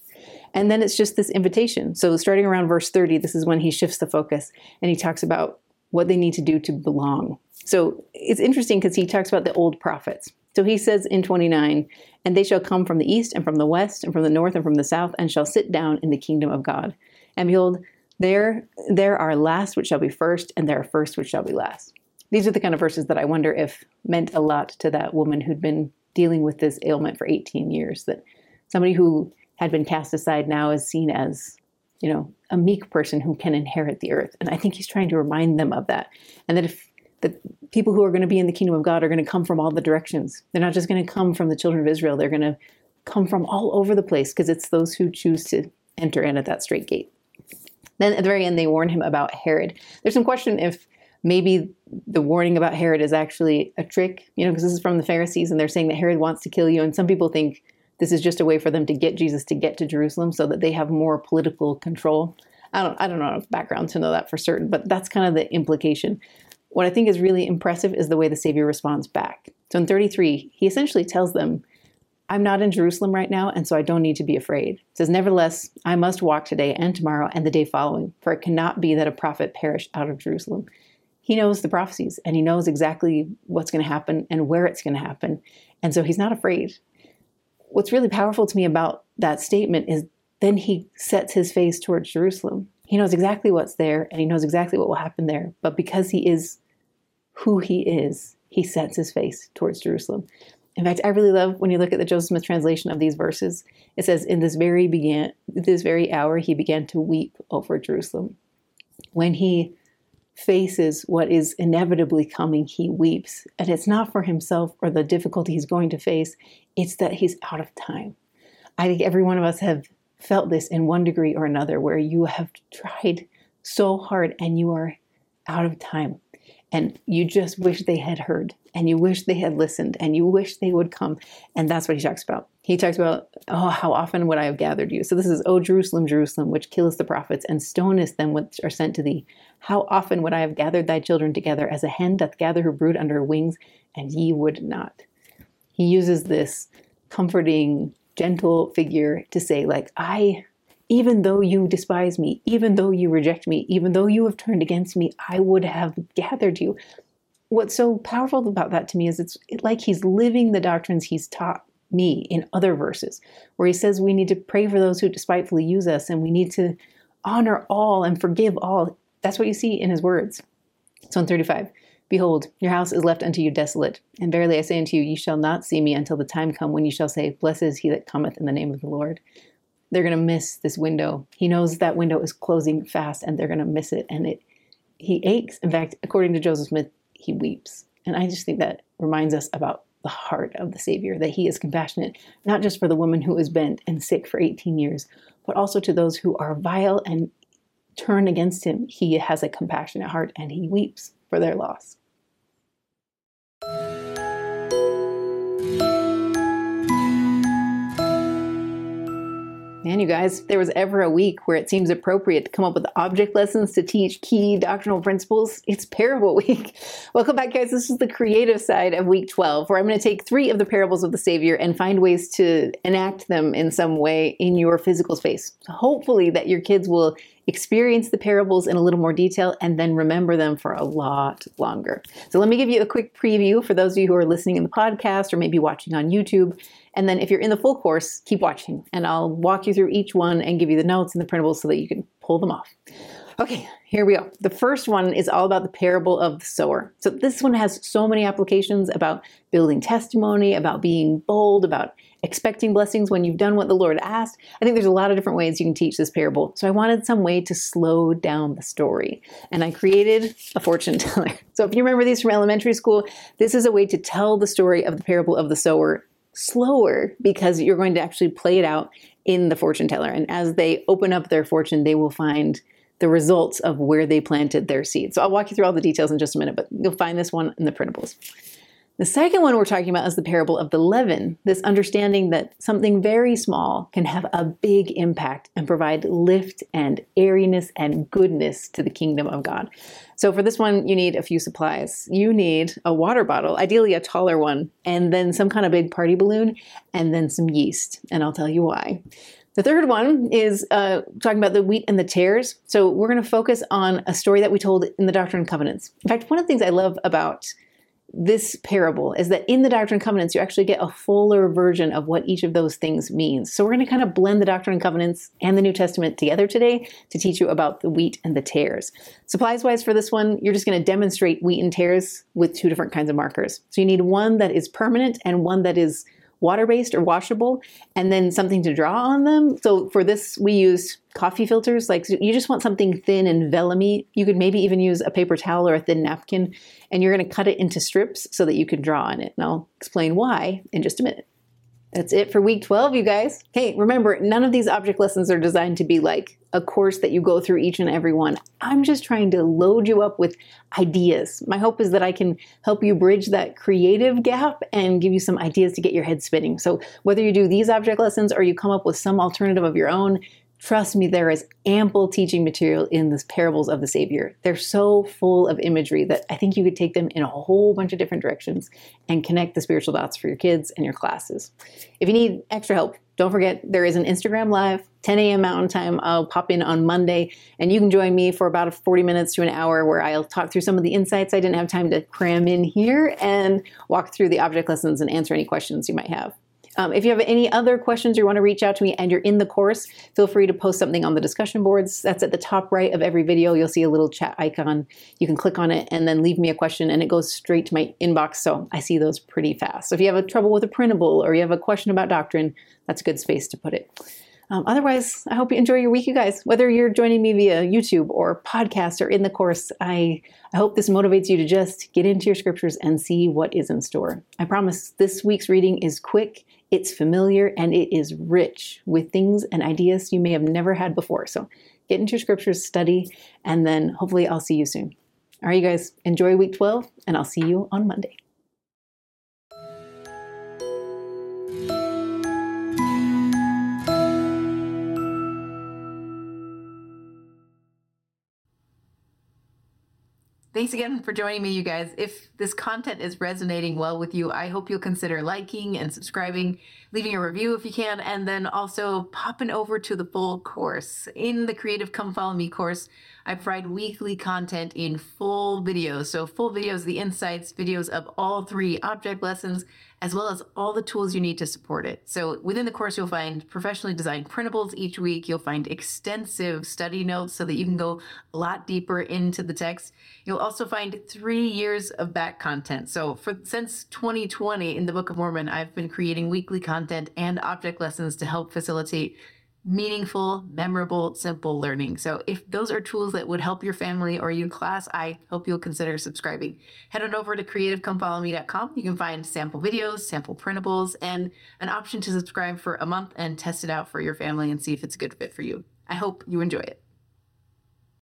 And then it's just this invitation. So starting around verse 30, this is when he shifts the focus and he talks about what they need to do to belong. So it's interesting because he talks about the old prophets. So he says in 29, and they shall come from the east and from the west and from the north and from the south and shall sit down in the kingdom of God. And behold, there there are last which shall be first, and there are first which shall be last. These are the kind of verses that I wonder if meant a lot to that woman who'd been dealing with this ailment for 18 years. That somebody who had been cast aside now is seen as, you know, a meek person who can inherit the earth. And I think he's trying to remind them of that. And that if the people who are going to be in the kingdom of God are going to come from all the directions. They're not just going to come from the children of Israel. They're going to come from all over the place because it's those who choose to enter in at that strait gate. Then at the very end, they warn him about Herod. There's some question if maybe the warning about Herod is actually a trick, you know, because this is from the Pharisees and they're saying that Herod wants to kill you. And some people think this is just a way for them to get Jesus to get to Jerusalem so that they have more political control. I don't, I don't know enough background to know that for certain, but that's kind of the implication. What I think is really impressive is the way the Savior responds back. So in 33, he essentially tells them, I'm not in Jerusalem right now, and so I don't need to be afraid. He says, Nevertheless, I must walk today and tomorrow and the day following, for it cannot be that a prophet perish out of Jerusalem. He knows the prophecies and he knows exactly what's going to happen and where it's going to happen. And so he's not afraid. What's really powerful to me about that statement is then he sets his face towards Jerusalem. He knows exactly what's there and he knows exactly what will happen there. But because he is who he is, he sets his face towards Jerusalem. In fact, I really love when you look at the Joseph Smith translation of these verses. It says, "In this very began this very hour, he began to weep over Jerusalem." When he faces what is inevitably coming, he weeps, and it's not for himself or the difficulty he's going to face; it's that he's out of time. I think every one of us have felt this in one degree or another, where you have tried so hard and you are out of time and you just wish they had heard and you wish they had listened and you wish they would come. And that's what he talks about. He talks about oh how often would i have gathered you? So this is oh jerusalem jerusalem which killest the prophets and stonest them which are sent to thee. How often would i have gathered thy children together as a hen doth gather her brood under her wings and ye would not. He uses this comforting gentle figure to say like i even though you despise me, even though you reject me, even though you have turned against me, I would have gathered you. What's so powerful about that to me is it's like he's living the doctrines he's taught me in other verses, where he says we need to pray for those who despitefully use us and we need to honor all and forgive all. That's what you see in his words. So in 35, Behold, your house is left unto you desolate. And verily I say unto you, ye shall not see me until the time come when ye shall say, Blessed is he that cometh in the name of the Lord they're going to miss this window. He knows that window is closing fast and they're going to miss it. And it, he aches. In fact, according to Joseph Smith, he weeps. And I just think that reminds us about the heart of the Savior, that he is compassionate, not just for the woman who is bent and sick for 18 years, but also to those who are vile and turn against him. He has a compassionate heart and he weeps for their loss. Man, you guys, if there was ever a week where it seems appropriate to come up with object lessons to teach key doctrinal principles, it's Parable Week. Welcome back, guys. This is the creative side of week 12, where I'm going to take three of the parables of the Savior and find ways to enact them in some way in your physical space. So hopefully, that your kids will experience the parables in a little more detail and then remember them for a lot longer. So, let me give you a quick preview for those of you who are listening in the podcast or maybe watching on YouTube. And then if you're in the full course, keep watching and I'll walk you through each one and give you the notes and the printables so that you can pull them off. Okay, here we go. The first one is all about the parable of the sower. So this one has so many applications about building testimony, about being bold, about expecting blessings when you've done what the Lord asked. I think there's a lot of different ways you can teach this parable. So I wanted some way to slow down the story. And I created a fortune teller. So if you remember these from elementary school, this is a way to tell the story of the parable of the sower slower because you're going to actually play it out in the fortune teller. And as they open up their fortune, they will find the results of where they planted their seed. So I'll walk you through all the details in just a minute, but you'll find this one in the printables. The second one we're talking about is the parable of the leaven, this understanding that something very small can have a big impact and provide lift and airiness and goodness to the kingdom of God. So, for this one, you need a few supplies. You need a water bottle, ideally a taller one, and then some kind of big party balloon, and then some yeast. And I'll tell you why. The third one is uh, talking about the wheat and the tares. So, we're going to focus on a story that we told in the Doctrine and Covenants. In fact, one of the things I love about this parable is that in the Doctrine and Covenants, you actually get a fuller version of what each of those things means. So we're going to kind of blend the Doctrine and Covenants and the New Testament together today to teach you about the wheat and the tares. Supplies wise for this one, you're just going to demonstrate wheat and tares with two different kinds of markers. So you need one that is permanent and one that is water based or washable, and then something to draw on them. So for this, we use coffee filters. Like you just want something thin and vellumy. You could maybe even use a paper towel or a thin napkin, and you're going to cut it into strips so that you can draw on it. And I'll explain why in just a minute. That's it for week 12, you guys. Hey, remember, none of these object lessons are designed to be like a course that you go through each and every one. I'm just trying to load you up with ideas. My hope is that I can help you bridge that creative gap and give you some ideas to get your head spinning. So, whether you do these object lessons or you come up with some alternative of your own, Trust me, there is ample teaching material in the parables of the Savior. They're so full of imagery that I think you could take them in a whole bunch of different directions and connect the spiritual dots for your kids and your classes. If you need extra help, don't forget there is an Instagram Live, 10 a.m. Mountain Time. I'll pop in on Monday, and you can join me for about 40 minutes to an hour where I'll talk through some of the insights I didn't have time to cram in here and walk through the object lessons and answer any questions you might have. Um, if you have any other questions or you want to reach out to me and you're in the course, feel free to post something on the discussion boards. That's at the top right of every video. You'll see a little chat icon. You can click on it and then leave me a question, and it goes straight to my inbox. So I see those pretty fast. So if you have a trouble with a printable or you have a question about doctrine, that's a good space to put it. Um, otherwise, I hope you enjoy your week, you guys. Whether you're joining me via YouTube or podcast or in the course, I, I hope this motivates you to just get into your scriptures and see what is in store. I promise this week's reading is quick, it's familiar, and it is rich with things and ideas you may have never had before. So get into your scriptures, study, and then hopefully I'll see you soon. All right, you guys, enjoy week 12, and I'll see you on Monday. Thanks again for joining me, you guys. If this content is resonating well with you, I hope you'll consider liking and subscribing, leaving a review if you can, and then also popping over to the full course. In the Creative Come Follow Me course, I provide weekly content in full videos. So, full videos, the insights, videos of all three object lessons, as well as all the tools you need to support it. So, within the course, you'll find professionally designed printables each week. You'll find extensive study notes so that you can go a lot deeper into the text. You'll also find three years of back content. So, for since 2020 in the Book of Mormon, I've been creating weekly content and object lessons to help facilitate meaningful, memorable, simple learning. So if those are tools that would help your family or your class, I hope you'll consider subscribing. Head on over to creativecomefollowme.com. You can find sample videos, sample printables, and an option to subscribe for a month and test it out for your family and see if it's a good fit for you. I hope you enjoy it.